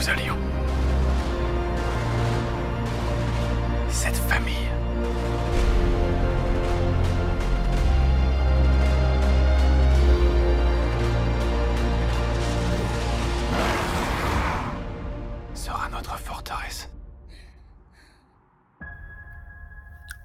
nous allions. Cette famille. sera notre forteresse.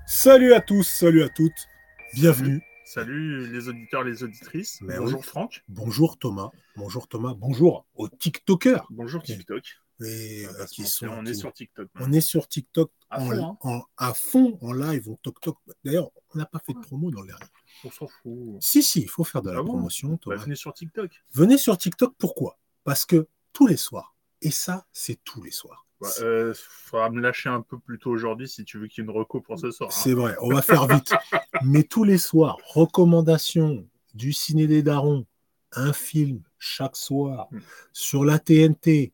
Salut à tous, salut à toutes, bienvenue Salut les auditeurs, les auditrices. Mais Bonjour oui. Franck. Bonjour Thomas, bonjour Thomas, bonjour aux TikTokers. Bonjour TikTok. Et, On euh, qui sont, on est qui- sur TikTok. on est sur TikTok À en, fond, hein. en- à fond, en live, en toc toc. D'ailleurs, on n'a pas fait de promo dans les réseaux. On s'en fout. Si, si, il faut faire de la Ah bon promotion, Bah, Thomas. venez sur TikTok. Venez sur TikTok, pourquoi? Parce que tous les soirs, et ça, c'est tous les soirs. Bah, euh, faudra me lâcher un peu plus tôt aujourd'hui si tu veux qu'il y ait une reco pour ce soir. hein. C'est vrai, on va faire vite. Mais tous les soirs, recommandation du ciné des darons, un film chaque soir Mm. sur la TNT.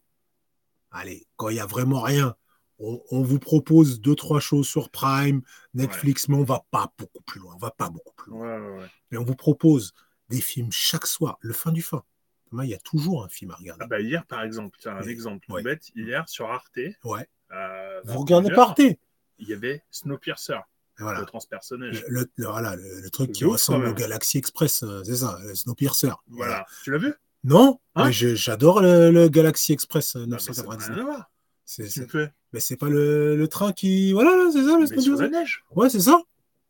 Allez, quand il n'y a vraiment rien, on, on vous propose deux, trois choses sur Prime, Netflix, mais on va pas beaucoup plus loin. On va pas beaucoup plus loin. Ouais, ouais, ouais. Mais on vous propose des films chaque soir, le fin du fin. Il y a toujours un film à regarder. Ah bah, hier, par exemple, tiens, un Oui. exemple tout Ouais. bête. Hier, sur Arte, Ouais. euh, Vous regardez 21h, pas Arte? il y avait Snowpiercer, Voilà. le transpersonnage. Le, le- voilà, le, le truc C'est qui ressemble au. Galaxy Express, euh, c'est ça, le Snowpiercer. Voilà. Tu l'as vu? Non, Hein? j'adore le, Galaxy Express euh, Non, mais ça n'a 999. rien à voir. C'est- c'est-. Mais c'est pas le, le train qui. Voilà, là, c'est ça, le Mais sur la neige. Ouais, c'est ça.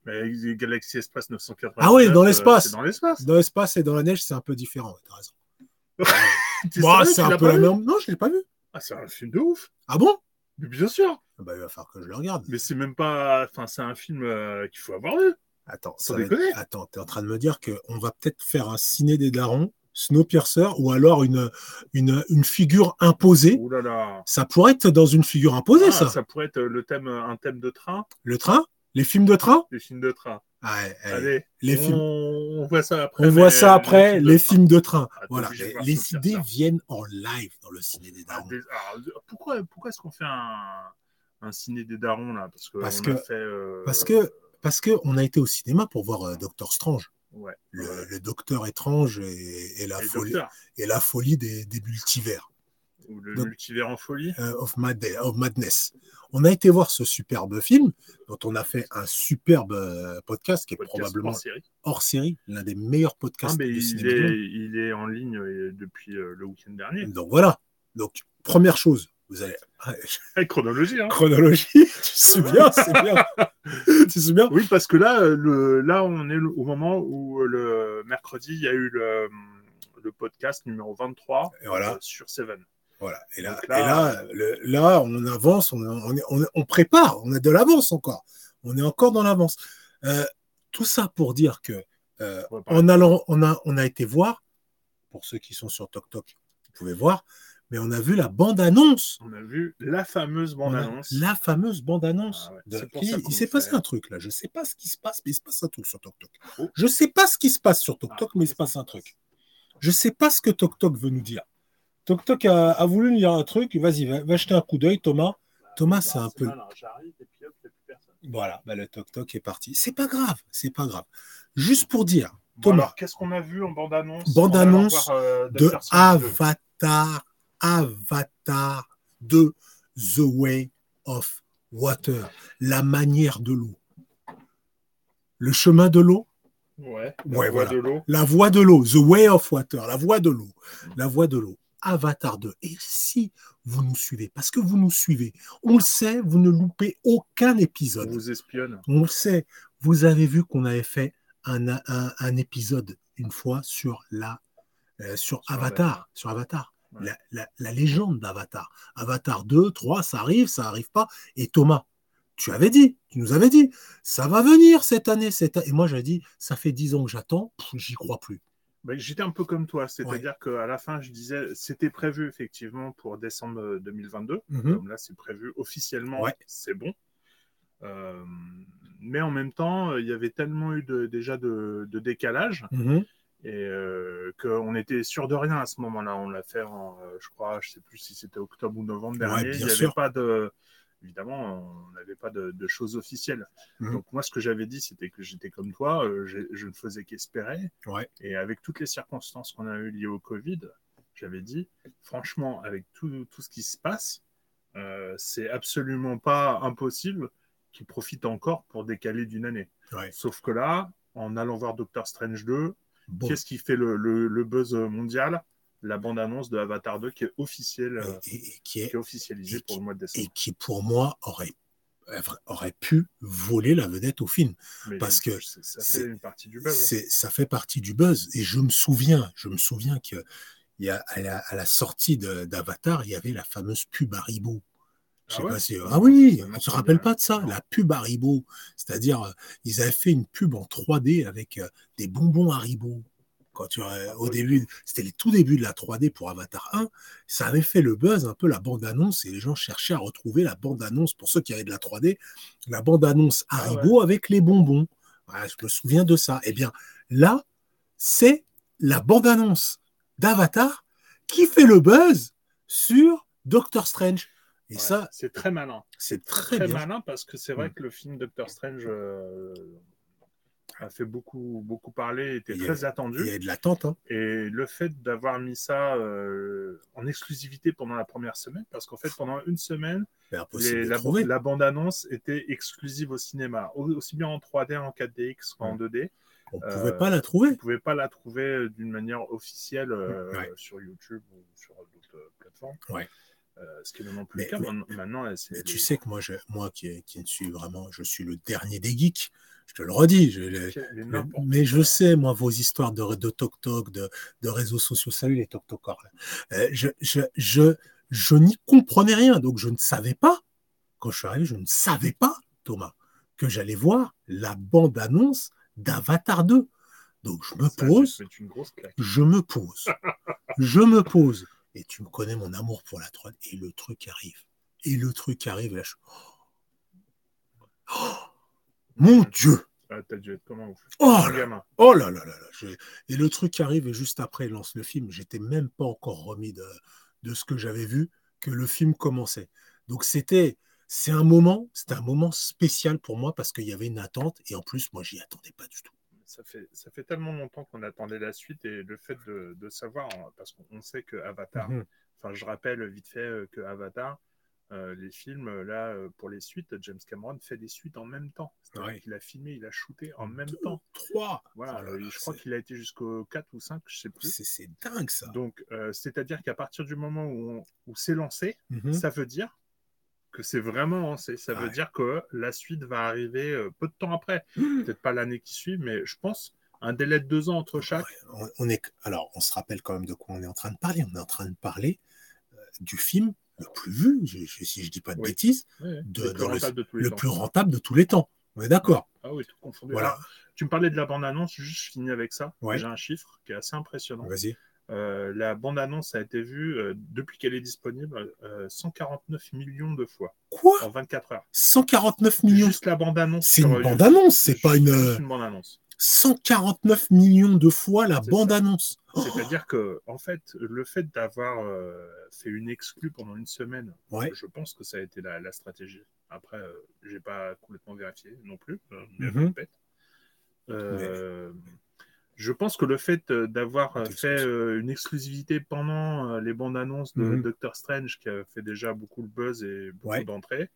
Mais Galaxy Express 999. Ah ouais, dans euh, l'espace. c'est dans l'espace. Dans l'espace et dans la neige, c'est un peu différent. T'as raison. Bah, c'est un peu la même. Non, je l'ai pas vu. Ah, c'est un film de ouf. Ah bon? Mais bien sûr. Ah Bah, il va falloir que je le regarde. Mais c'est même pas. Enfin, c'est un film euh, qu'il faut avoir vu. Attends, ça va. Attends, t'es en train de me dire qu'on va peut-être faire un ciné des darons, Snowpiercer, ou alors une, une, une figure imposée. Ouh là là. Ça pourrait être dans une figure imposée, Ah, ça. ça pourrait être le thème, un thème de train, Le train? Les films de train? Des films de train. Ah. Allez, Les on, films. on voit ça après. On voit ça après, films de les films de train. Ah, voilà. Les, idées viennent en live dans le ciné des Ah, darons. des- alors, pourquoi pourquoi est-ce qu'on fait un, un ciné des darons là? Parce que Parce on que- a fait. euh, Parce que parce que on a été au cinéma pour voir euh, Doctor Strange, Ouais. le, Docteur étrange et, et la Et folie Docteur, et la folie des, des multivers ou le Donc- multivers en folie. euh, of, Mad- of Madness. On a été voir ce superbe film dont on a fait un superbe euh, podcast qui est podcast probablement hors série. l'un des meilleurs Ah, podcasts de il, cinéma. est, il est en ligne euh, depuis euh, le week-end dernier. Donc voilà. Donc première chose, vous allez Chronologie, hein chronologie. tu te souviens, c'est bien. tu te souviens Oui, parce que là, le, là, on est au moment où le mercredi, il y a eu le, le podcast numéro 23 Et voilà. euh, sur Seven. Voilà. Et là, et là- là, le- là, on avance, on, on, est- on, est- on prépare, on a de l'avance encore. On est encore dans l'avance. Euh, tout ça pour dire que euh, en allant, on a, on a été voir, pour ceux qui sont sur TokTok, vous pouvez voir, mais on a vu la bande-annonce. On a vu la fameuse bande-annonce. La fameuse bande-annonce. Ah ouais, il s'est passé un truc là. Je sais pas ce qui se passe, mais il se passe un truc sur TokTok. Oh. Je sais pas ce qui se passe sur TokTok, Ah. mais il se passe un truc. Je sais pas ce que TokTok veut nous dire. TokTok a, a voulu nous dire un truc. Vas-y, va, va jeter un coup d'œil, Thomas. Thomas, c'est un peu. et puis hop, plus personne. Voilà, bah, le TokTok est parti. C'est pas grave, c'est pas grave. Juste pour dire, Bon, Thomas. alors, qu'est-ce qu'on a vu en bande-annonce? Bande-annonce euh, de Doctor Strange 2. Avatar, Avatar de The Way of Water, la manière de l'eau. Le chemin de l'eau, Ouais, la Ouais, voix voilà. de l'eau. la voie de l'eau, The Way of Water, la voie de l'eau, la voie de l'eau. Avatar 2. Et si vous nous suivez, parce que vous nous suivez, on le sait, vous ne loupez aucun On épisode. vous espionne. On le sait. Vous avez vu qu'on avait fait un, un, un épisode une fois sur la euh, sur, Sur Avatar, Avatar. sur Avatar, Ouais. la, la- la légende d'Avatar. Avatar 2, 3, ça arrive, ça arrive pas. Et Thomas, tu avais dit, tu nous avais dit, ça va venir cette année, cette. Et moi j'avais dit, ça fait 10 ans que j'attends, j'y crois plus. Ben, J'étais un peu comme toi, c'est-à-dire qu'à la fin, je disais, c'était prévu effectivement pour décembre 2022. Mhm. Comme là, c'est prévu officiellement, Ouais. c'est bon. Euh, mais en même temps, il y avait tellement eu de, déjà de, de décalage Mhm. et euh, qu'on était sûr de rien à ce moment-là. On l'a fait en, euh, je crois, je sais plus si c'était octobre ou novembre dernier. il n'y avait pas de, évidemment, on n'avait pas de, de choses officielles. Mhm. Donc moi, ce que j'avais dit, c'était que j'étais comme toi, euh, je ne faisais qu'espérer. Ouais. Et avec toutes les circonstances qu'on a eues liées au Covid, j'avais dit, franchement, avec tout, tout ce qui se passe, euh, c'est absolument pas impossible qui profitent encore pour décaler d'une année. Ouais. Sauf que là, en allant voir Doctor Strange 2, Bon. qu'est-ce qui fait le, le- le buzz mondial? La bande-annonce de Avatar 2 qui est officielle, euh, Et, et- et qui est, qui est officialisée et pour le mois de et qui, pour moi, aurait, aurait pu voler la vedette au film. Mais parce que ça ça c'est- fait une partie du buzz. hein. Ça fait partie du buzz. Et je me souviens, je me souviens que il y a, à, la, à la sortie d'Avatar, il y avait la fameuse pub Haribo. Je sais Ah ouais? pas si- ah oui, Ça, ça on me se rappelle pas de ça, la pub Haribo. C'est-à-dire, euh, ils avaient fait une pub en 3D avec euh, des bonbons Haribo. Tu, euh, au oui. début, c'était les tout débuts de la 3D pour Avatar 1. Ça avait fait le buzz, un peu la bande-annonce, et les gens cherchaient à retrouver la bande-annonce, pour ceux qui avaient de la 3D, la bande-annonce Ah Haribo avec les bonbons. Je me souviens de ça. Eh bien, là, c'est la bande-annonce d'Avatar qui fait le buzz sur Doctor Strange. Et Ouais, ça, c'est très malin. c'est Très, malin parce que c'est vrai Mm. que le film Doctor Strange euh, a fait beaucoup, beaucoup parler, était Il y a- très attendu. Il y a de l'attente. Hein. Et le fait d'avoir mis ça euh, en exclusivité pendant la première semaine, parce qu'en fait, pendant une semaine, les- de la, bande-annonce était exclusive au cinéma, au- aussi bien en 3D, en 4DX qu'en Ouais. 2D. On ne euh, pouvait pas la trouver. Vous ne pouvez pas la trouver euh, d'une manière officielle euh, Ouais. sur YouTube ou sur d'autres plateformes. Ouais. Euh, ce qui est maintenant plus Mais- le cas. mais- Maintenant, Mais tu sais que moi, je, moi qui, qui suis vraiment, je suis le dernier des geeks. Je te le redis. Je, le- mais, je sais, moi, vos histoires de, de toc-toc, de, de réseaux sociaux. Salut les toc-tocors. Euh, je, je, je, je n'y comprenais rien. Donc, je ne savais pas, quand je suis arrivé, je ne savais pas, Thomas, que j'allais voir la bande-annonce d'Avatar 2. Donc, je me pose, une grosse je me pose, je me pose. Et tu me connais mon amour pour la 3D. Et le truc arrive. Et le truc arrive. Là, je... Oh mon Dieu Ah, T'as dû être comment. Oh là, oh là là là là je- Et le truc arrive et juste après, il lance le film. J'étais même pas encore remis de, de ce que j'avais vu, que le film commençait. Donc c'était... C'est un moment, c'était un moment spécial pour moi parce qu'il y avait une attente et en plus moi j'y attendais pas du tout. Ça fait, ça fait tellement longtemps qu'on attendait la suite et le fait de, de savoir, parce qu'on sait que Avatar, Mhm. enfin je rappelle vite fait euh, que Avatar, euh, les films, euh, là, euh, pour les suites, James Cameron fait des suites en même temps. C'est-à-dire Ouais. qu'il a filmé, il a shooté en même Deux, temps. Trois. Voilà, Oh là là, je crois qu'il a été jusqu'au 4 ou 5, je sais plus. c'est dingue ça. Donc, euh, c'est-à-dire qu'à partir du moment où, on- où c'est lancé, Mhm. ça veut dire que c'est vraiment lancé. Ça veut dire que la suite va arriver euh, peu de temps après. Peut-être pas l'année qui suit, mais je pense un délai de deux ans entre chaque. Ouais, on, on est, alors, on se rappelle quand même de quoi on est en train de parler. On est en train de parler euh, du film le plus vu, je- je- si je dis pas de Oui. bêtises, de- le plus le- rentable de tous les le temps. plus rentable de tous les temps. On est d'accord. Ah oui, tout confondu. Voilà. Alors, tu me parlais de la bande-annonce, juste je finis avec ça. Ouais. J'ai un chiffre qui est assez impressionnant. Vas-y. Euh, la bande-annonce a été vue euh, depuis qu'elle est disponible euh, 149 millions de fois Quoi? en 24 heures. 149 millions? Juste la bande-annonce. C'est une euh, bande-annonce, c'est pas une. une bande-annonce. 149 millions de fois la bande-annonce. Oh, C'est-à-dire que, en fait, le fait d'avoir euh, fait une exclue pendant une semaine, Ouais. je pense que ça a été la, la stratégie. Après, euh, j'ai pas complètement vérifié non plus, euh, mais je Mhm. répète. Euh, Je pense que le fait d'avoir fait une exclusivité pendant les bandes annonces de Mhm. Doctor Strange, qui a fait déjà beaucoup le buzz et beaucoup Ouais. d'entrées,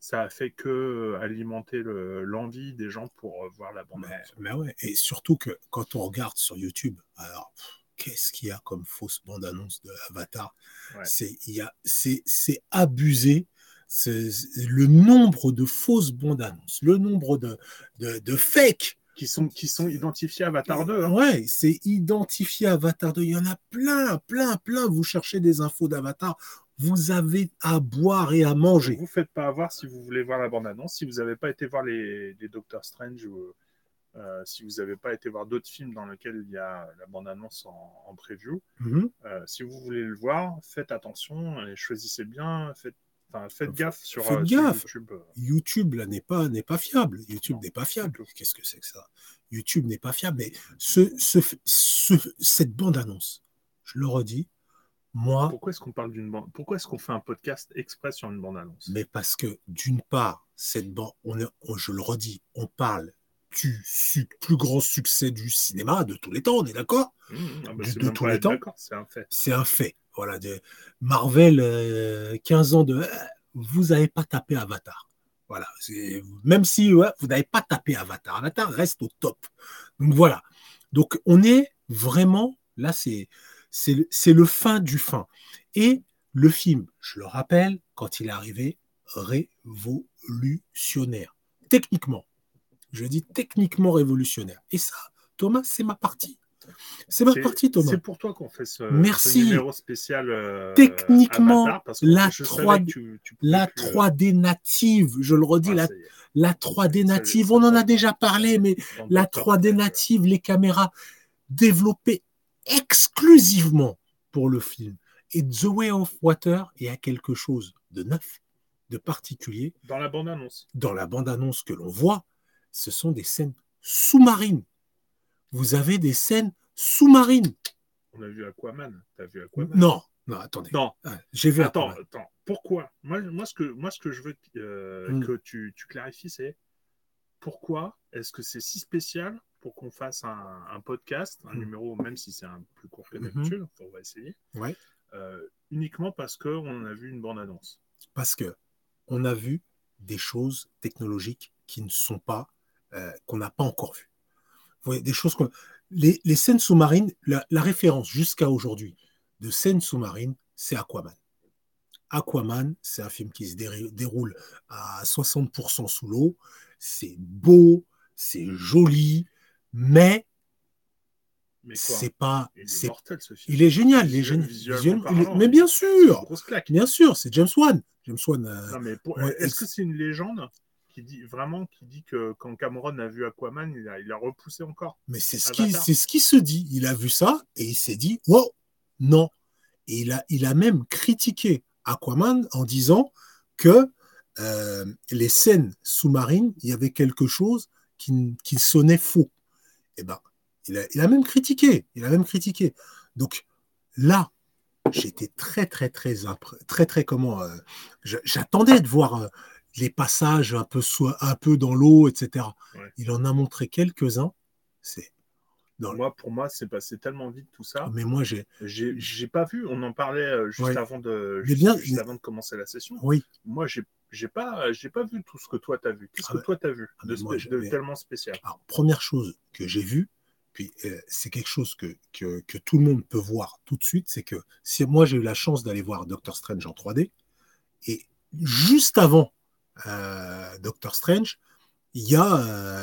ça a fait que euh, alimenter le- l'envie des gens pour euh, voir la bande Mais, annonce. mais ouais. Et surtout que quand on regarde sur YouTube, alors qu'est-ce qu'il y a comme fausse bande-annonce de Avatar? Ouais. C'est il c'est abusé. Le nombre de fausses bandes annonces, le nombre de, de, de fakes. Qui sont, qui sont identifiés Avatar 2. hein. Ouais, c'est identifié Avatar 2. Il y en a plein, plein, plein. Vous cherchez des infos d'Avatar, vous avez à boire et à manger. Vous faites pas avoir si vous voulez voir la bande-annonce. Si vous n'avez pas été voir les, les Doctor Strange ou euh, si vous n'avez pas été voir d'autres films dans lesquels il y a la bande-annonce en, en preview, Mhm. euh, si vous voulez le voir, faites attention et choisissez bien. Faites, enfin, faites gaffe sur, Faites euh, sur gaffe. YouTube. YouTube là n'est pas n'est pas fiable. YouTube n'est pas fiable. Qu'est-ce que c'est que ça? YouTube n'est pas fiable. Mais ce, ce, ce- cette bande annonce, je le redis, moi, Pourquoi est-ce qu'on parle d'une bande Pourquoi est-ce qu'on fait un podcast exprès sur une bande-annonce? mais parce que d'une part, cette bande, on je le redis, on parle du su- plus grand succès du cinéma de tous les temps. On est d'accord? Mmh, ah bah, de tous les temps. C'est un fait. C'est un fait. Voilà, de Marvel, euh, 15 ans de, euh, vous n'avez pas tapé Avatar. Voilà. Même si ouais, vous n'avez pas tapé Avatar, Avatar reste au top. Donc voilà. Donc on est vraiment, là, c'est c'est le- fin du fin. Et le film, je le rappelle, quand il est arrivé, révolutionnaire. Techniquement. Je dis techniquement révolutionnaire. Et ça, Thomas, c'est ma partie. C'est ma partie, Thomas. C'est pour toi qu'on fait ce, Merci. ce numéro spécial. euh, Techniquement, Avatar, parce que la je 3D savais que tu- tu pouvais La plus, euh, 3D native, je le redis, ah, la, ça y est, la 3D Ça, native, on en a déjà parlé, mais la Doctor 3D Strange, native, les caméras développées exclusivement pour le film. Et The Way of Water est à quelque chose de neuf, de particulier. Dans la bande-annonce. Dans la bande-annonce que l'on voit, ce sont des scènes sous-marines. Vous avez des scènes sous-marines. On a vu Aquaman. T'as vu Aquaman? Non, non, attendez. Non. Ah, J'ai vu Attends, Aquaman. attends. Pourquoi? Moi, moi, ce que, moi, ce que je veux euh, Mm. que tu, tu clarifies, c'est pourquoi est-ce que c'est si spécial pour qu'on fasse un, un podcast, un Mm. numéro, même si c'est un plus court que Mhm. d'habitude, enfin, on va essayer, Ouais. euh, uniquement parce qu'on a vu une bande-annonce. parce que on a vu des choses technologiques qui ne sont pas, euh, qu'on n'a pas encore vues. Vous voyez, des choses qu'on- les, les scènes sous-marines, la, la référence jusqu'à aujourd'hui de scènes sous-marines, c'est Aquaman. Aquaman, c'est un film qui se dé- déroule à 60% sous l'eau. C'est beau, c'est joli, mais c'est pas, Il est mortel ce film. il est génial, il est génial. mais bien sûr, bien sûr, c'est James Wan. James Wan. euh, pour- Ouais, est-ce que c'est une légende qui dit vraiment qui dit que quand Cameron a vu Aquaman, il a, il a repoussé encore Mais c'est ce, qui, Avatar. c'est ce qui se dit. Il a vu ça et il s'est dit, wow, non. Et il a, il a même critiqué Aquaman en disant que euh, les scènes sous-marines, il y avait quelque chose qui, qui sonnait faux. Et ben, il a, il a même critiqué. Il a même critiqué. Donc là, j'étais très, très, très, très, très, comment, euh, j'attendais de voir euh, les passages un peu, soi- un peu dans l'eau, etc. Ouais. Il en a montré quelques-uns. C'est dans Moi, pour moi, c'est passé tellement vite tout ça. mais moi j'ai J'ai pas vu. On en parlait euh, juste Ouais. avant de juste, bien- juste mais- avant de commencer la session. oui Moi, j'ai j'ai pas j'ai pas vu tout ce que toi t'as vu. Qu'est-ce Ah que bah- toi t'as vu Ah de, moi, mais- tellement spécial? alors première chose que j'ai vue puis euh, c'est quelque chose que, que, que tout le monde peut voir tout de suite c'est que si moi j'ai eu la chance d'aller voir Doctor Strange en 3D et juste avant euh, Doctor Strange il y a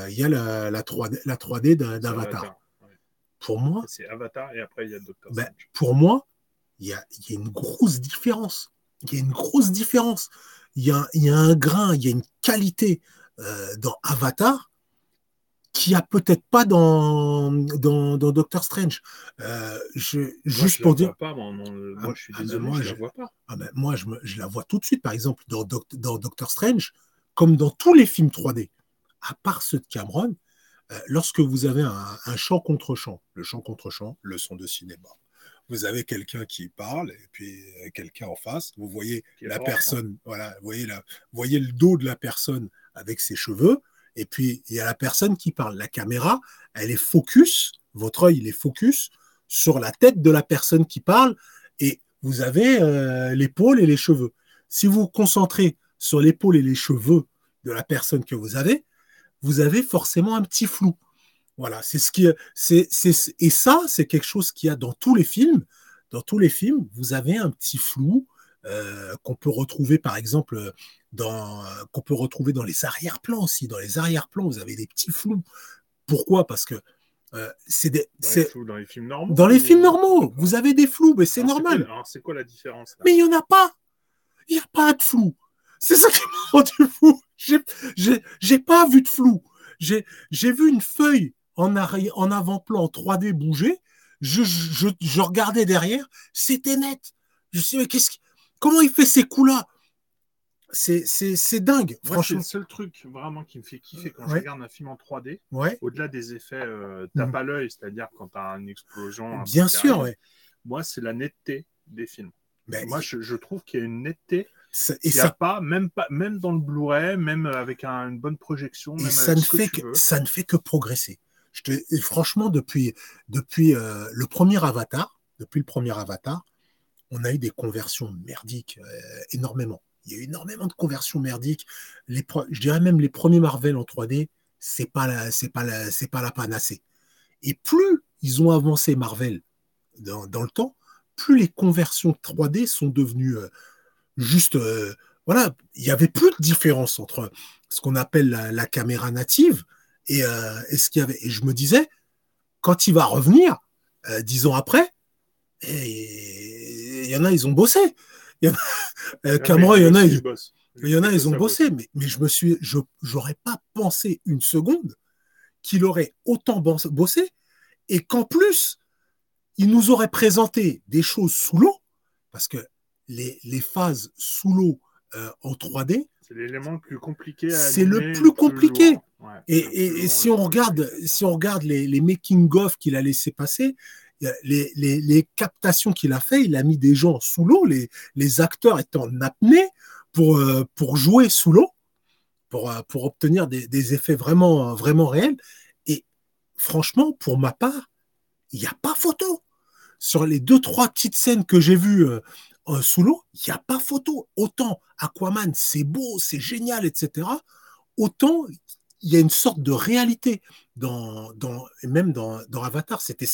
euh, y a la, la 3D la 3D d'un- C'est d'Avatar. Pour moi C'est Avatar et après il y a Doctor Ben, pour moi, il y a, il y a une grosse différence. Il y a une grosse différence. Il y a, il y a un grain, il y a une qualité euh, dans Avatar qui a peut-être pas dans, dans, dans Doctor Strange. Euh, je, Moi, juste je pour la dire, vois pas, moi, non, Ah, moi, je suis ah, désolé, moi, je, je- la vois pas. ah ben, moi, je, me- je la vois tout de suite, par exemple, dans, Doc- dans Doctor Strange, comme dans tous les films 3D, à part ceux de Cameron, lorsque vous avez un, un chant contre chant, le chant contre chant, le son de cinéma, vous avez quelqu'un qui parle et puis euh, quelqu'un en face, vous voyez la hein. personne, voilà, vous voyez, la, vous voyez le dos de la personne avec ses cheveux, et puis il y a la personne qui parle. La caméra, elle est focus, votre œil, il est focus sur la tête de la personne qui parle, et vous avez euh, l'épaule et les cheveux. Si vous vous concentrez sur l'épaule et les cheveux de la personne que vous avez, vous avez forcément un petit flou. Voilà, c'est ce qui, c'est, c'est, et ça, c'est quelque chose qu'il y a dans tous les films. Dans tous les films, vous avez un petit flou euh, qu'on peut retrouver, par exemple, dans, qu'on peut retrouver dans les arrière-plans aussi. Dans les arrière-plans, vous avez des petits flous. Pourquoi? Parce que euh, c'est des, Dans, les, flous- dans les films normaux dans les films normaux, vous avez des flous, mais c'est normal. alors, c'est quoi la différence là? Mais il n'y en a pas. Il n'y a pas de flou. C'est ça qui m'a rendu fou. J'ai- pas vu de flou. J'ai vu une feuille en, en avant-plan 3D bouger. Je, je, je regardais derrière. C'était net. Je me suis dit, mais qu'est-ce comment il fait ces coups-là? C'est c'est- c'est dingue, Moi, c'est franchement. le seul truc vraiment qui me fait kiffer quand je Ouais. regarde un film en 3D, Ouais, au-delà des effets euh, tape Mhm. à l'œil, c'est-à-dire quand tu as une explosion. bien sûr. Ouais. Moi, c'est la netteté des films. Ben, Moi, je, je trouve qu'il y a une netteté ça- et ça, pas, même pas, même dans le Blu-ray, même avec un- une bonne projection, et même ça avec ne, que fait que, ça ne fait que progresser. Je te, et franchement, depuis, depuis euh, le premier Avatar, depuis le premier Avatar, on a eu des conversions merdiques euh, énormément. Il y a eu énormément de conversions merdiques. Les je dirais même les premiers Marvel en 3D, c'est pas la, c'est pas la, c'est pas la panacée. Et plus ils ont avancé Marvel dans, dans le temps, plus les conversions 3D sont devenues euh, juste, euh, voilà, il y avait plus de différence entre ce qu'on appelle la, la caméra native et, euh, et ce qu'il y avait. Et je me disais, quand il va revenir, euh, dix ans après, et il y en a, ils ont bossé. Il y en a, euh, Cameron, il y en a, ils, il y en a, ils ont bossé, mais, mais je me suis, je, j'aurais pas pensé une seconde qu'il aurait autant bos- bossé et qu'en plus, il nous aurait présenté des choses sous l'eau, parce que les, les phases sous l'eau euh, en 3D, C'est l'élément le plus compliqué. C'est le plus compliqué. Ouais, et, et- si on regarde, si on regarde les, les making-of qu'il a laissé passer, les- les captations qu'il a fait, il a mis des gens sous l'eau, les, les acteurs étaient en apnée pour, euh, pour jouer sous l'eau, pour, euh, pour obtenir des, des effets vraiment, vraiment réels. Et franchement, pour ma part, il n'y a pas photo. Sur les deux, trois petites scènes que j'ai vues euh, sous l'eau, il n'y a pas photo. Autant Aquaman, c'est beau, c'est génial, etc. Autant il y a une sorte de réalité dans, dans et même dans, dans Avatar. C'était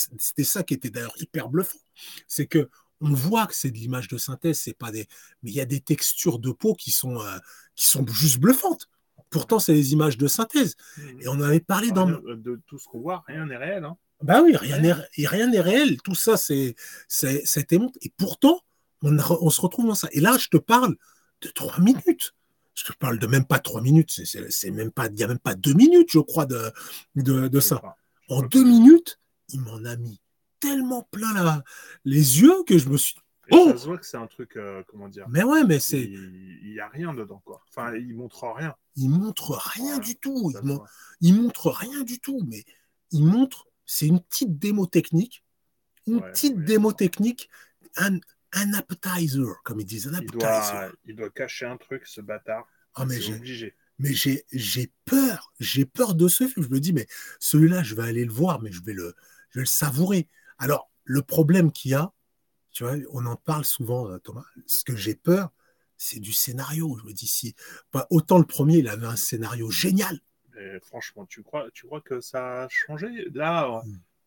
ça qui était d'ailleurs hyper bluffant. C'est que on voit que c'est de l'image de synthèse, c'est pas des, mais il y a des textures de peau qui sont euh, qui sont juste bluffantes. Pourtant, c'est des images de synthèse. Et on avait parlé dans, de tout ce qu'on voit, rien n'est réel. Hein. bah oui, rien n'est et rien n'est réel. Tout ça, c'est c'est été monté. Et pourtant, on, a- on se retrouve dans ça. Et là, je te parle de trois minutes. Je te parle de même pas trois minutes. C'est- même pas, il y a même pas deux minutes, je crois, de de, de ça. En deux minutes, il m'en a mis tellement plein la, les yeux que je me suis. et Oh ça se voit que c'est un truc, euh, comment dire? Mais ouais, mais c'est, Il n'y a rien dedans, quoi. Enfin, il montre rien. il montre rien du tout. Il, mon- il montre rien du tout. Mais il montre, c'est une petite démo technique, une Ouais, petite ouais. démo technique, un, un appetizer, comme ils disent, un Il doit, il doit cacher un truc, ce bâtard. Ah, mais j'ai, obligé. mais j'ai, j'ai peur, j'ai peur de ce film. Je me dis, mais celui-là, je vais aller le voir, mais je vais le, je vais le savourer. Alors, le problème qu'il y a, tu vois, on en parle souvent, euh, Thomas. Ce que j'ai peur, c'est du scénario. Je me dis, si, bah, autant le premier, il avait un scénario génial. Franchement, tu crois, tu crois que ça a changé? Là,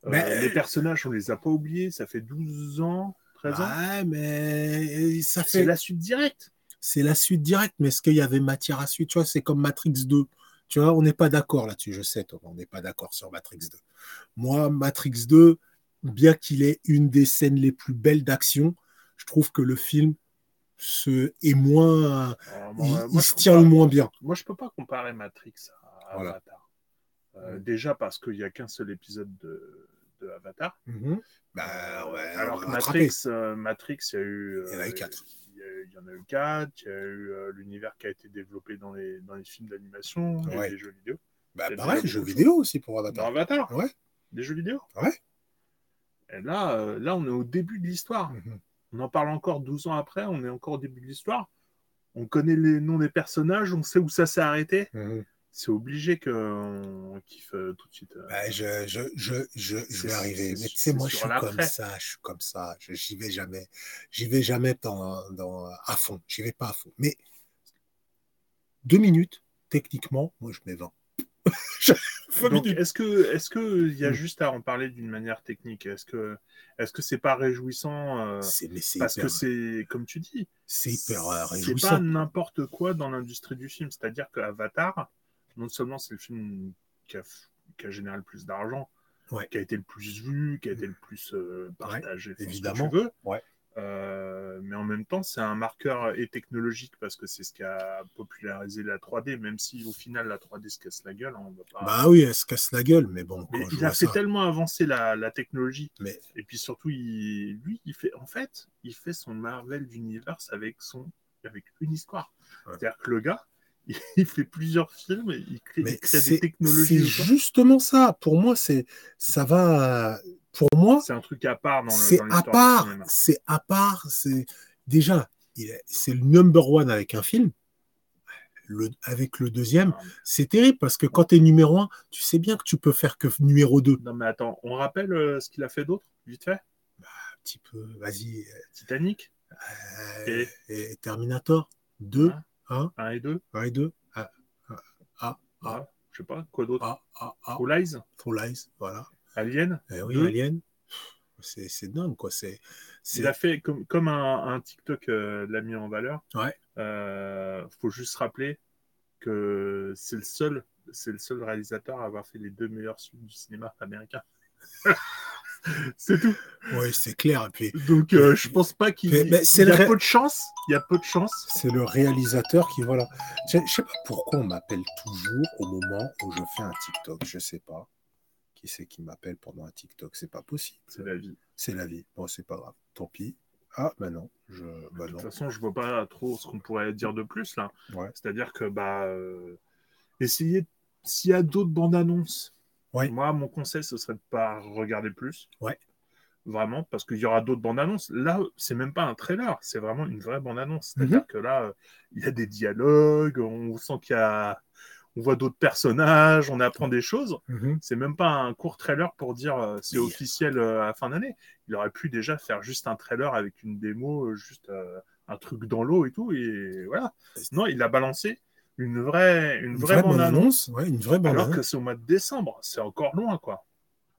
euh, Mais- les personnages, on les a pas oubliés. Ça fait 12 ans, 13 ans. Ouais, mais ça C'est fait, la suite directe. c'est la suite directe. Mais est-ce qu'il y avait matière à suite Tu vois, c'est comme Matrix 2. Tu vois, on n'est pas d'accord là-dessus. Je sais, on n'est pas d'accord sur Matrix 2. Moi, Matrix 2, bien qu'il ait une des scènes les plus belles d'action, je trouve que le film se, est moins, Alors, il, moi, il moi, se tient le moins bien. Moi, je peux pas comparer Matrix à Voilà. Avatar. Euh, déjà parce qu'il y a qu'un seul épisode de, de Avatar. Mhm. Bah ouais, Alors que. Matrix, euh, Matrix, il y a eu. Il y en a eu euh, quatre. Il y, en a eu quatre. Il y a eu euh, l'univers qui a été développé dans les, dans les films d'animation, et Ouais. les jeux vidéo. Bah, pareil, déjà jeux beaucoup de vidéo aussi pour Dans Avatar. Avatar Ouais. Des jeux vidéo Ouais. Et là, euh, là, on est au début de l'histoire. Mhm. On en parle encore 12 ans après, on est encore au début de l'histoire. On connaît les noms des personnages, on sait où ça s'est arrêté. Mhm. C'est obligé qu'on kiffe euh, tout de suite. euh. Bah, je, je, je, je, je vais arriver. Mais tu sais, moi, je suis comme ça, je suis comme ça. Je- J'y vais jamais. J'y vais jamais dans, dans, à fond. J'y vais pas à fond. Mais deux minutes, techniquement, moi, je mets 20. Vingt Donc, minutes. est-ce que, est-ce que il y a Mm. juste à en parler d'une manière technique? Est-ce que, est-ce que c'est pas réjouissant euh, mais Parce hyper, que c'est, comme tu dis, c'est hyper euh, c'est réjouissant. pas n'importe quoi dans l'industrie du film. C'est-à-dire que Avatar, non seulement c'est le film qui a, qui a généré le plus d'argent, Ouais. qui a été le plus vu, qui a été le plus euh, partagé, enfin, ce que évidemment. tu veux. Ouais. Euh, mais en même temps, c'est un marqueur et technologique parce que c'est ce qui a popularisé la 3D, même si au final la 3D se casse la gueule, hein, on va pas. Bah oui, elle se casse la gueule, mais bon, Mais il a fait ça. tellement avancer la, la technologie. Mais Et puis surtout, il, lui, il fait, en fait, il fait son Marvel d'Universe avec son, avec une histoire. Ouais. C'est-à-dire que le gars, il, fait plusieurs films, et il crée, il des technologies. c'est justement ça. Pour moi, c'est ça va. Pour moi, C'est un truc à part dans le- c'est à part. C'est à part. C'est déjà, c'est le number one avec un film. Le, avec le deuxième, Ah, c'est terrible parce que quand tu es numéro un, tu sais bien que tu peux faire que numéro deux. Non, mais attends, on rappelle euh, ce qu'il a fait d'autre, vite fait? Un petit peu, vas-y. Titanic? Euh, et Terminator. 2, Hein? 1, 1 et 2 1 et 2. Ah, ah, ah, Je sais pas, quoi d'autre? Ah, ah, ah. Full Eyes? Full Eyes, voilà. Alien? Eh oui, Deux? Alien. C'est c'est dingue, quoi. C'est. c'est- Il a fait comme, comme un, un TikTok euh, l'a mis en valeur. Ouais. Euh, faut juste rappeler que c'est le seul, c'est le seul réalisateur à avoir fait les deux meilleurs films du cinéma américain. c'est tout. Ouais, c'est clair. Et puis, Donc euh, je pense pas qu'il Mais- mais c'est il y a le peu de chance. Il y a peu de chance. c'est le réalisateur qui, voilà. Je je sais pas pourquoi on m'appelle toujours au moment où je fais un TikTok. Je sais pas. Qui c'est qui m'appelle pendant un TikTok C'est pas possible. C'est la vie. C'est la vie. Bon, c'est pas grave. Tant pis. Ah, bah non. Je... Bah De non. toute façon, je vois pas trop ce qu'on pourrait dire de plus là. Ouais. C'est-à-dire que bah euh, essayer s'il y a d'autres bandes annonces. Ouais. Moi, mon conseil, ce serait de pas regarder plus. Ouais. Vraiment, parce qu'il y aura d'autres bandes annonces. Là, c'est même pas un trailer, c'est vraiment une vraie bande annonce. C'est-à-dire Mhm. que là, il y a des dialogues, on sent qu'il y a, on voit d'autres personnages, on apprend des choses. Mhm. C'est même pas un court trailer pour dire euh, c'est officiel euh, à la fin d'année. Il aurait pu déjà faire juste un trailer avec une démo, euh, juste euh, un truc dans l'eau et tout. Et voilà. Non, il a balancé une vraie, une Une vraie, bande annonce. annonce. Ouais, une vraie bande Alors annonce. que c'est au mois de décembre, c'est encore loin, quoi.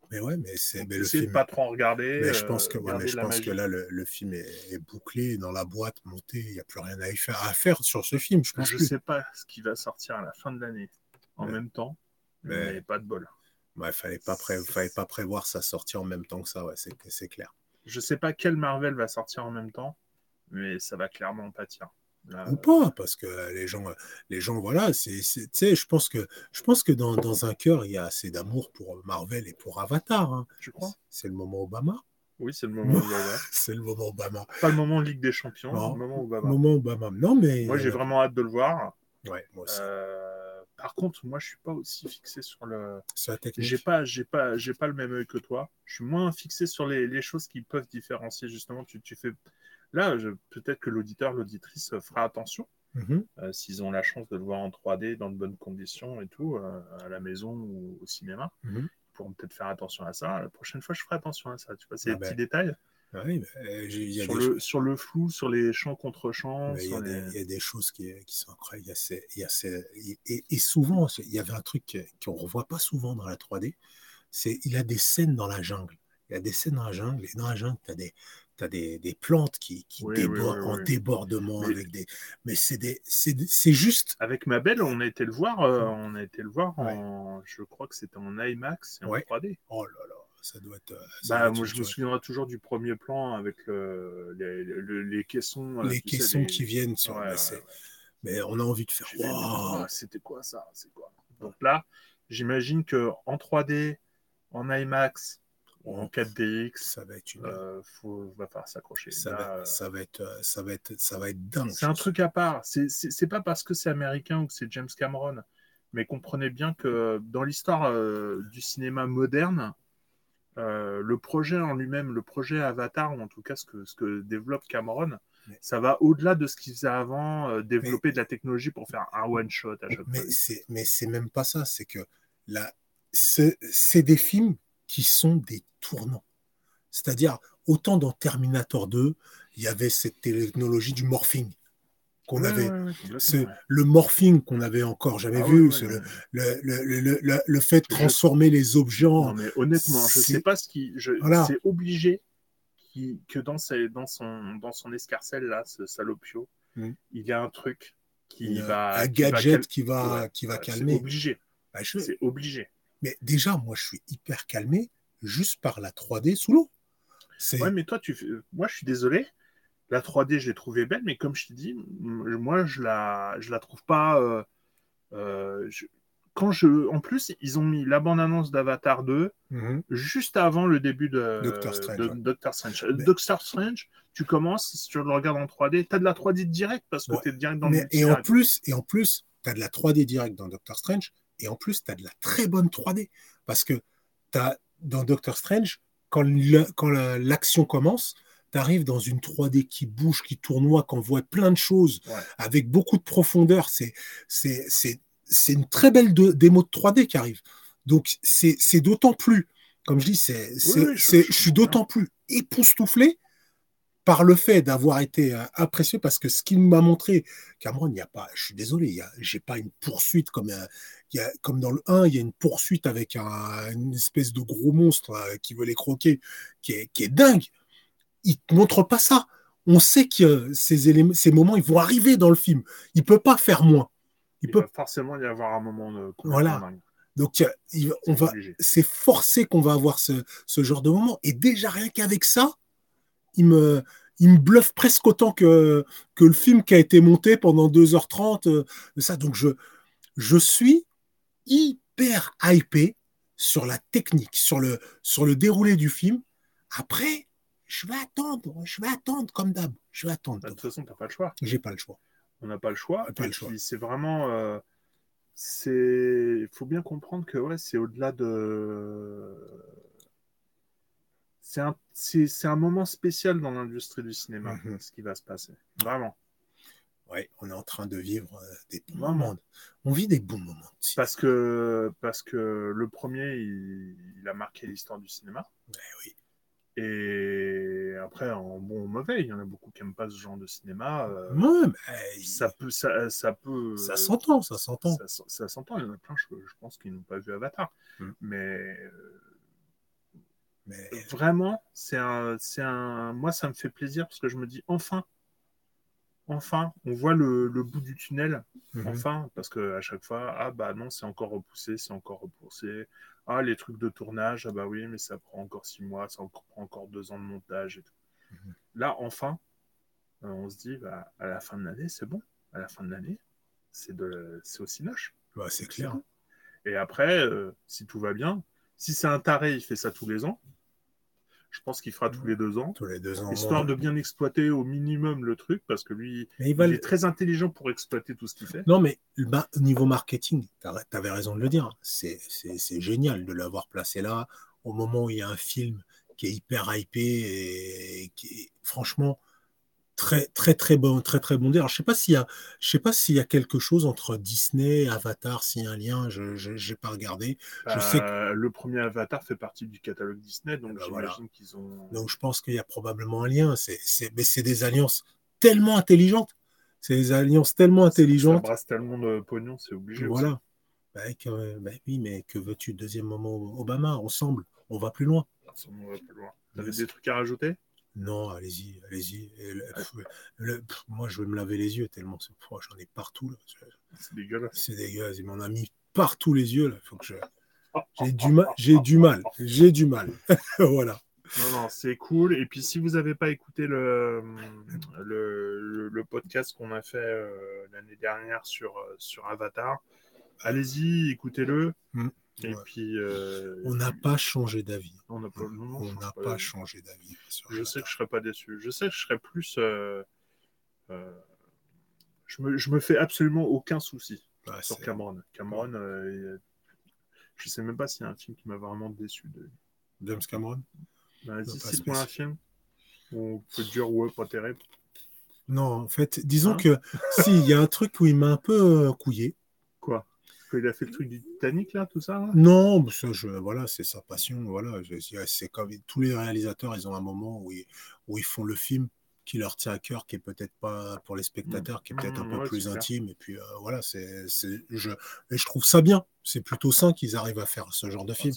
Mais ouais, mais c'est mais le film. pas trop en regarder. Mais je pense que, ouais, mais je pense magie. que là, le, le film est, est bouclé dans la boîte, monté. Il n'y a plus rien à y faire, à faire sur ce film. Je plus. sais pas ce qui va sortir à la fin de l'année en Ouais. même temps, Mais- mais pas de bol. Ouais, fallait pas pré- fallait pas prévoir sa sortie en même temps que ça. Ouais, c'est c'est clair. Je sais pas quel Marvel va sortir en même temps, mais ça va clairement pâtir. Là, Ou pas, parce que les gens, les gens, voilà, c'est, c'est- tu sais, je pense que, je pense que dans, dans un cœur, il y a assez d'amour pour Marvel et pour Avatar. hein. tu crois C'est le moment Obama. Oui, c'est le moment Obama. C'est le moment Obama. Pas le moment Ligue des Champions, Non. le moment Obama. moment Obama. Non, mais. Moi, j'ai vraiment hâte de le voir. Ouais, moi aussi. Euh, par contre, moi, je suis pas aussi fixé sur le. C'est la technique. J'ai pas, j'ai pas, j'ai pas le même œil que toi. Je suis moins fixé sur les, les choses qui peuvent différencier. Justement, tu, tu fais. Là, je- peut-être que l'auditeur, l'auditrice fera attention Mhm. euh, s'ils ont la chance de le voir en 3D dans de bonnes conditions et tout, euh, à la maison ou au cinéma. Mhm. Ils pourront peut-être faire attention à ça. La prochaine fois, je ferai attention à ça. Tu vois, c'est Ah des ben, petits détails mais, euh, il y a sur des le, sur le flou, sur les champs contre champs. Il y, a des, les- il y a des choses qui, qui sont incroyables. Il y a ces- il y a ces- et, et souvent, il y avait un truc qu'on ne revoit pas souvent dans la 3D, c'est il y a des scènes dans la jungle. Il y a des scènes dans la jungle, et dans la jungle, tu as des, t'as des, des plantes qui, qui Oui, oui, débordent oui, en débordement Mais- avec des. Mais c'est des, c'est juste. Avec ma belle, on a été le voir, euh, on a été le voir Ouais. en, je crois que c'était en IMAX et en Ouais. 3D. Oh là là, ça doit être. euh, ça Bah, doit être moi, je me souviendrai toujours du premier plan avec le, les, le- les caissons. euh, Les tu sais, caissons les- qui viennent sur. Ouais, mais, on a envie de faire. Waouh quoi, C'était quoi ça C'est quoi? Donc là, j'imagine que en 3D, en IMAX, en 4DX, Ça va être une. euh, faut, va falloir s'accrocher. ça, Là, va, euh, ça, va être, euh, ça, va être, ça va être dingue. C'est un truc à part. C'est- pas parce que c'est américain ou que c'est James Cameron. Mais comprenez bien que dans l'histoire euh, du cinéma moderne, euh, le projet en lui-même, le projet Avatar, ou en tout cas ce que, ce que développe Cameron, Mais- ça va au-delà de ce qu'il faisait avant, développer de la technologie pour faire un one-shot à chaque Mais fois. c'est, mais c'est même pas ça, c'est que c'est, c'est des films qui sont des tournants. C'est-à-dire, autant dans Terminator 2, il y avait cette technologie du morphing qu'on Ouais, avait. ouais, ouais, le morphing qu'on avait encore jamais Ah vu, le, le, fait de Je- transformer les objets en. Mais honnêtement, je c'est- sais pas ce qui. je- Voilà. C'est obligé qui- que dans, ses- dans, son, dans son escarcelle, là, ce salopio, Mm. il y a un truc qui une- va. un qui va gadget qui va, qui va calmer. C'est obligé. Bah, je- C'est obligé. Mais déjà, moi, je suis hyper calmé juste par la 3D sous l'eau. Ouais, mais toi, tu moi, je suis désolé. La 3D, je l'ai trouvée belle, mais comme je t'ai dit, moi, je la, je la trouve pas. euh, euh, je- Quand je, en plus, ils ont mis la bande-annonce d'Avatar 2 Mhm. juste avant le début de Doctor Strange, de ouais. Doctor Strange. Mais- Doctor Strange, tu commences, si tu le regardes en 3D, tu as de la 3D direct parce que Ouais. tu es direct dans Mais- le et en plus, et en plus, tu as de la 3D direct dans Doctor Strange, et en plus, tu as de la très bonne 3D. Parce que dans Doctor Strange, quand, l'action commence, tu arrives dans une 3D qui bouge, qui tournoie, qu'on voit plein de choses, Ouais. avec beaucoup de profondeur. C'est, une très belle de- démo de 3D qui arrive. Donc, c'est, d'autant plus, comme je dis, c'est, oui, je- je je suis d'autant plus époustouflé par le fait d'avoir été euh, impressionné, parce que ce qu'il m'a montré, Cameron, il n'y a pas, je suis désolé, j'ai pas une poursuite comme, euh, il y a, comme dans le 1, il y a une poursuite avec un, une espèce de gros monstre euh, qui veut les croquer, qui est, qui est dingue. Il ne montre pas ça. On sait que ces, éléments, ces moments, ils vont arriver dans le film. Il peut pas faire moins. Il, peut forcément y avoir un moment de voilà. Donc, on va, c'est forcé qu'on va avoir ce, ce, genre de moment. Et déjà, rien qu'avec ça, il me, il me bluffe presque autant que, que le film qui a été monté pendant 2h30. Euh, ça. Donc, je, je suis hyper hypé sur la technique, sur le, sur le déroulé du film. Après, je vais attendre, je vais attendre comme d'hab. Je vais attendre. Bah, de toute façon, tu n'as pas le choix. J'ai pas le choix. On n'a pas le choix. Pas le choix. C'est vraiment. Euh, c'est. Il faut bien comprendre que ouais, c'est au-delà de. C'est un, un, moment spécial dans l'industrie du cinéma, mhm. ce qui va se passer. Vraiment. Oui, on est en train de vivre euh, des bons moments. On vit des bons moments. Parce que, parce que le premier, il, a marqué l'histoire du cinéma. oui. Et après, en bon ou mauvais, il y en a beaucoup qui n'aiment pas ce genre de cinéma. Euh, ça peut, ça, ça peut. Ça s'entend, ça s'entend. Ça, s'entend. Il y en a plein, je, pense, qui n'ont pas vu Avatar. Mm. Mais, mais vraiment, c'est un, c'est un. Moi, ça me fait plaisir parce que je me dis enfin, enfin, on voit le, bout du tunnel. Mhm. Enfin, parce que à chaque fois, ah bah non, c'est encore repoussé, c'est encore repoussé. Ah, les trucs de tournage, ah bah oui, mais ça prend encore six mois, ça prend encore deux ans de montage et tout. Mhm. Là, enfin, euh, on se dit, bah, à la fin de l'année, c'est bon. À la fin de l'année, c'est de... aussi moche. c'est clair. Et après, euh, si tout va bien, si c'est un taré, il fait ça tous les ans. Je pense qu'il fera tous les deux ans. Tous les deux ans. Histoire de bien exploiter au minimum le truc, parce que lui, il, est très intelligent pour exploiter tout ce qu'il fait. Non, mais bah, au niveau marketing, tu avais raison de le dire. C'est génial de l'avoir placé là, au moment où il y a un film qui est hyper hypé et qui, franchement, très très très bon très très bon Alors je sais pas s'il y a je sais pas s'il y a quelque chose entre Disney et Avatar s'il y a un lien je j'ai pas regardé. Je sais que... le premier Avatar fait partie du catalogue Disney donc bah, j'imagine qu'ils ont donc je pense qu'il y a probablement un lien. C'est mais c'est des alliances tellement intelligentes. C'est des alliances tellement intelligentes ça brasse tellement de pognon c'est obligé voilà. Bah, bah, oui mais que veux-tu deuxième moment Obama ensemble on va plus loin. On va plus loin. T'avais des trucs à rajouter? Non, allez-y, allez-y. moi, je vais me laver les yeux tellement c'est J'en ai partout. C'est dégueulasse. C'est dégueulasse. Il m'en a mis partout les yeux. Là. Faut que je... J'ai du mal. J'ai du mal. J'ai du mal. voilà. Non, non, c'est cool. Et puis, si vous n'avez pas écouté le, le, le, podcast qu'on a fait euh, l'année dernière sur, euh, sur Avatar, allez-y, écoutez-le. Mm. Et puis. Euh, on n'a pas changé d'avis. On n'a pas, changé d'avis. Je sais que je ne serais pas déçu. Je sais que je serais plus. Euh, euh, je, me, je me fais absolument aucun souci bah, sur Cameron. Cameron, je ne sais même pas s'il y a un film qui m'a vraiment déçu de James Cameron? Bah, Cite-moi un film on peut dire ouais, pas terrible. Non, en fait, disons hein? que si, il y a un truc où il m'a un peu couillé. Il a fait le truc du Titanic, là, tout ça Non, ça, je, voilà, c'est sa passion. Voilà, c'est comme tous les réalisateurs, ils ont un moment où ils, où ils font le film qui leur tient à cœur, qui est peut-être pas pour les spectateurs, qui est peut-être un mmh, peu plus intime. Et puis euh, voilà, c'est, je, et je trouve ça bien. C'est plutôt sain qu'ils arrivent à faire ce genre de film.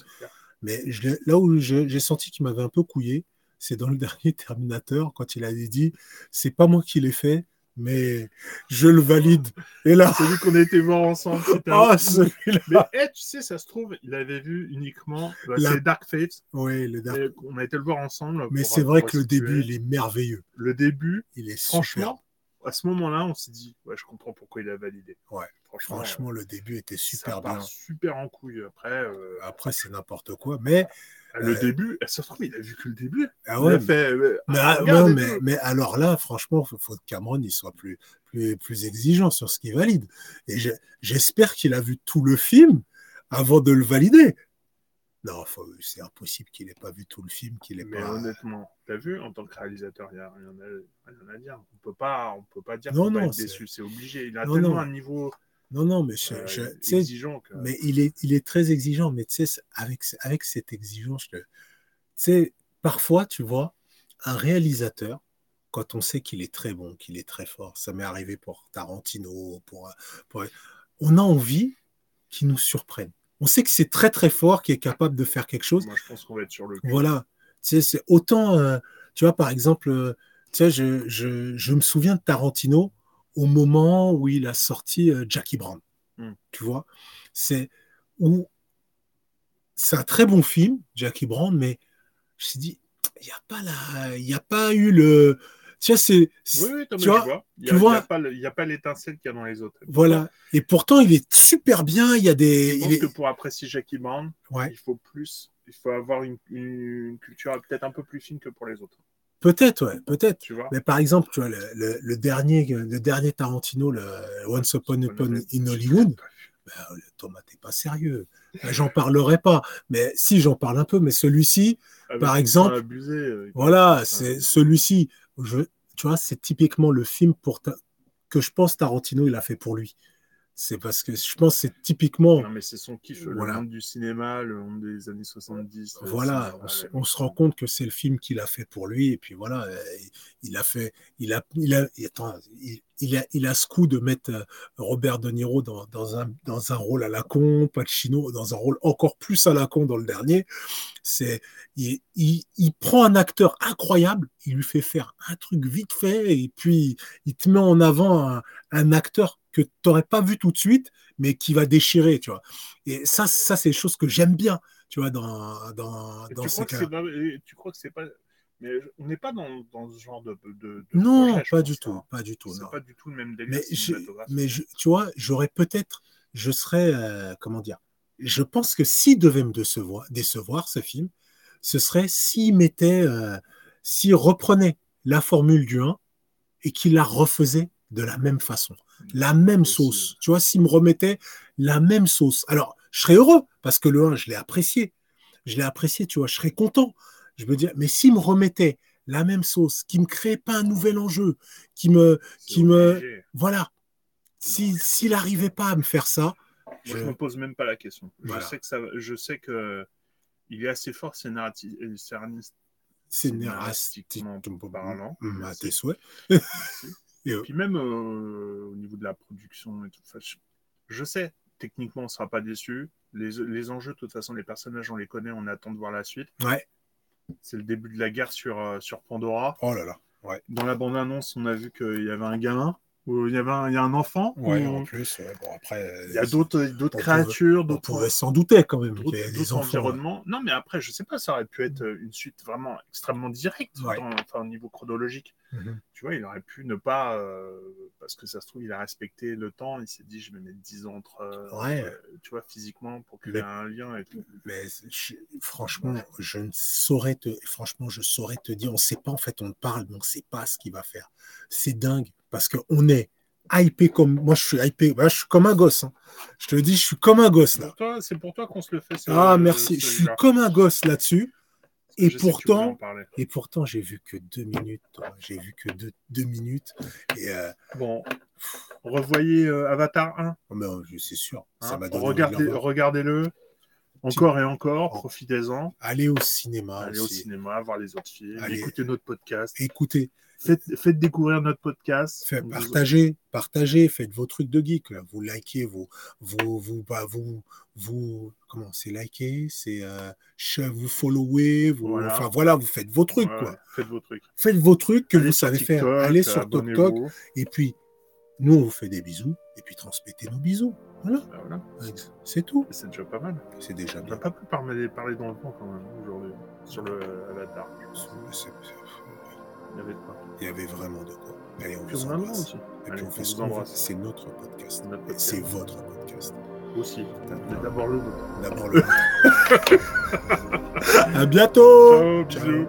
Mais là où j'ai senti qu'il m'avait un peu couillé, c'est dans le dernier Terminator, quand il a dit c'est pas moi qui l'ai fait, mais je le valide. Et là. Celui qu'on a été voir ensemble. Ah, celui-là. Mais tu sais, ça se trouve, il avait vu uniquement bah, c'est Dark Fate. Oui, le Dark On a été le voir ensemble. Mais c'est vrai que le début, il est merveilleux. Le début, il est franchement. À ce moment-là, on s'est dit, ouais, je comprends pourquoi il a validé. Ouais. Franchement, le début était super bien. Super en couille. Après, euh, après c'est n'importe quoi. Mais le euh, début, ça se trouve, il a vu que le début. Ah ouais, mais, ah, mais, alors là, franchement, il faut que Cameron il soit plus, plus, plus exigeant sur ce qu'il valide. Et j'espère qu'il a vu tout le film avant de le valider. Non, c'est impossible qu'il n'ait pas vu tout le film, qu'il ait mais pas. honnêtement, tu as vu, en tant que réalisateur, il n'y a rien à, dire. On peut pas, on peut pas dire qu'il va être déçu, c'est obligé. Il a tellement un niveau non, non, mais, euh, exigeant, mais il, est, il est très exigeant. Mais tu sais, avec, avec cette exigence, tu sais, parfois, tu vois, un réalisateur, quand on sait qu'il est très bon, qu'il est très fort. Ça m'est arrivé pour Tarantino, pour, pour... on a envie qu'il nous surprenne. On sait que c'est très très fort, qu'il est capable de faire quelque chose. Moi, je pense qu'on va être sur le cul. Voilà. Tu sais, c'est autant, euh, tu vois, par exemple, euh, tu sais, je, je, je me souviens de Tarantino au moment où il a sorti euh, Jackie Brown. Mm. Tu vois, c'est où c'est un très bon film, Jackie Brown, mais je me suis dit, il n'y a pas la, il y a pas eu le, tu vois, c'est, Oui, oui, tu vois. Il n'y a, a pas l'étincelle qu'il y a dans les autres. voilà. Et pourtant, il est super bien. Il y a des, Je il pense est- que pour apprécier Jackie Brown, ouais, il faut plus, il faut avoir une, une culture peut-être un peu plus fine que pour les autres. Peut-être, ouais, peut-être. Tu vois? Mais par exemple, tu vois, le, le- le dernier, le dernier Tarantino, le Once Upon a Time in Hollywood, ben, Thomas, t'es pas sérieux. Ben, J'en parlerai pas. Mais si, j'en parle un peu. Mais celui-ci, Ah, par exemple, euh, voilà, c'est celui-ci. Je, tu vois, c'est typiquement le film pour ta- que je pense Tarantino il a fait pour lui. C'est parce que je pense que c'est typiquement. Non, mais c'est son kiff, Voilà. le monde du cinéma, le monde des années 70. le Voilà, on, se- la- on se rend compte que c'est le film qu'il a fait pour lui, et puis voilà, euh, il a fait, il a, il a, attends, il, il a, il a ce coup de mettre euh, Robert De Niro dans, dans un, dans un rôle à la con, Pacino dans un rôle encore plus à la con dans le dernier. C'est, il, il, il prend un acteur incroyable, il lui fait faire un truc vite fait, et puis il te met en avant un, un acteur que tu n'aurais pas vu tout de suite, mais qui va déchirer, tu vois. Et ça, ça c'est des choses que j'aime bien, tu vois, dans, dans, dans ces crois que cas. pas, tu crois que c'est pas. Mais on n'est pas dans, dans ce genre de. de, de Non, projet, pas du hein. tout, pas du tout. C'est pas du tout le même délire Mais, je- mais je- tu vois, j'aurais peut-être, je serais, euh, comment dire, je pense que s'il devait me décevoir, décevoir ce film, ce serait s'il mettait, euh, s'il reprenait la formule du 1 et qu'il la refaisait de la même façon, la même sauce. Tu vois, s'il me remettait la même sauce. Alors, je serais heureux parce que le 1, je l'ai apprécié. Je l'ai apprécié, tu vois, je serais content. Je veux dire, mais s'il me remettait la même sauce, qui me crée pas un nouvel enjeu, qui me, qui me, voilà. Si- S'il n'arrivait pas à me faire ça, Moi, je- je me pose même pas la question. Voilà. Je sais que ça, je sais que il est assez fort scénarati- Scénaristiquement parlant. Hum, à tes souhaits. Et, euh, Puis même euh, au niveau de la production et tout. Je, je sais, techniquement, on sera pas déçu. Les, les enjeux, de toute façon, les personnages, on les connaît, on attend de voir la suite. ouais. C'est le début de la guerre sur, euh, sur Pandora. Oh là là. Ouais. Dans la bande-annonce, on a vu qu'il y avait un gamin, ou il y avait un, il y a un enfant. Ouais, ou- en plus, ouais, bon, après. il y a d'autres d'autres on créatures, On d'autres pouvait s'en douter quand même. d'autres- des d'autres enfants. environnements. Non, mais après, je sais pas, ça aurait pu être euh, une suite vraiment extrêmement directe, dans- enfin, au niveau chronologique. Mhm. Tu vois, il aurait pu ne pas, euh, parce que ça se trouve, il a respecté le temps, il s'est dit, je vais mettre 10 ans entre, euh, Ouais. euh, tu vois, physiquement, pour qu'il y ait un lien et tout. Mais je- franchement, je ne saurais te, franchement, je saurais te dire, on ne sait pas en fait, on parle, mais on ne sait pas ce qu'il va faire. C'est dingue parce qu'on est hypé comme moi, je suis hypé, je suis comme un gosse. hein. Je te le dis, je suis comme un gosse là. C'est pour toi qu'on se le fait. Ah merci, je suis comme un gosse là-dessus. Et pourtant. Et pourtant, j'ai vu que deux minutes. toi. J'ai vu que deux, deux minutes. Et euh, Bon, revoyez euh, Avatar 1. oh, mais, euh, c'est sûr, ça hein. Regardez-. Regardez-le. Encore et encore, profitez-en. Allez au cinéma Allez au cinéma, voir les autres films, Allez. écoutez notre podcast. Écoutez, Faites, faites découvrir notre podcast. fait- partagez, partagez, faites vos trucs de geek. Là. Vous likez, vous, vous, vous, bah, vous, vous, comment c'est liker, c'est euh, vous follower, vous, Voilà. enfin voilà, vous faites vos trucs Ouais, quoi. Faites vos trucs. Faites vos trucs que Allez vous savez faire. Allez sur TikTok et puis nous on vous fait des bisous et puis transmettez nos bisous. Voilà, Ah, voilà. c'est tout. C'est déjà pas mal. C'est déjà On bien. n'a pas pu parler, parler dans le vent quand même aujourd'hui sur le Avatar. Il y avait de quoi. Il y avait vraiment de quoi. Allez, on vous on embrasse. aussi. Et puis on on fait ce qu'on veut. C'est notre podcast. C'est votre podcast. Aussi. D'abord le nôtre. D'abord le vôtre. à bientôt. Ciao, bisous.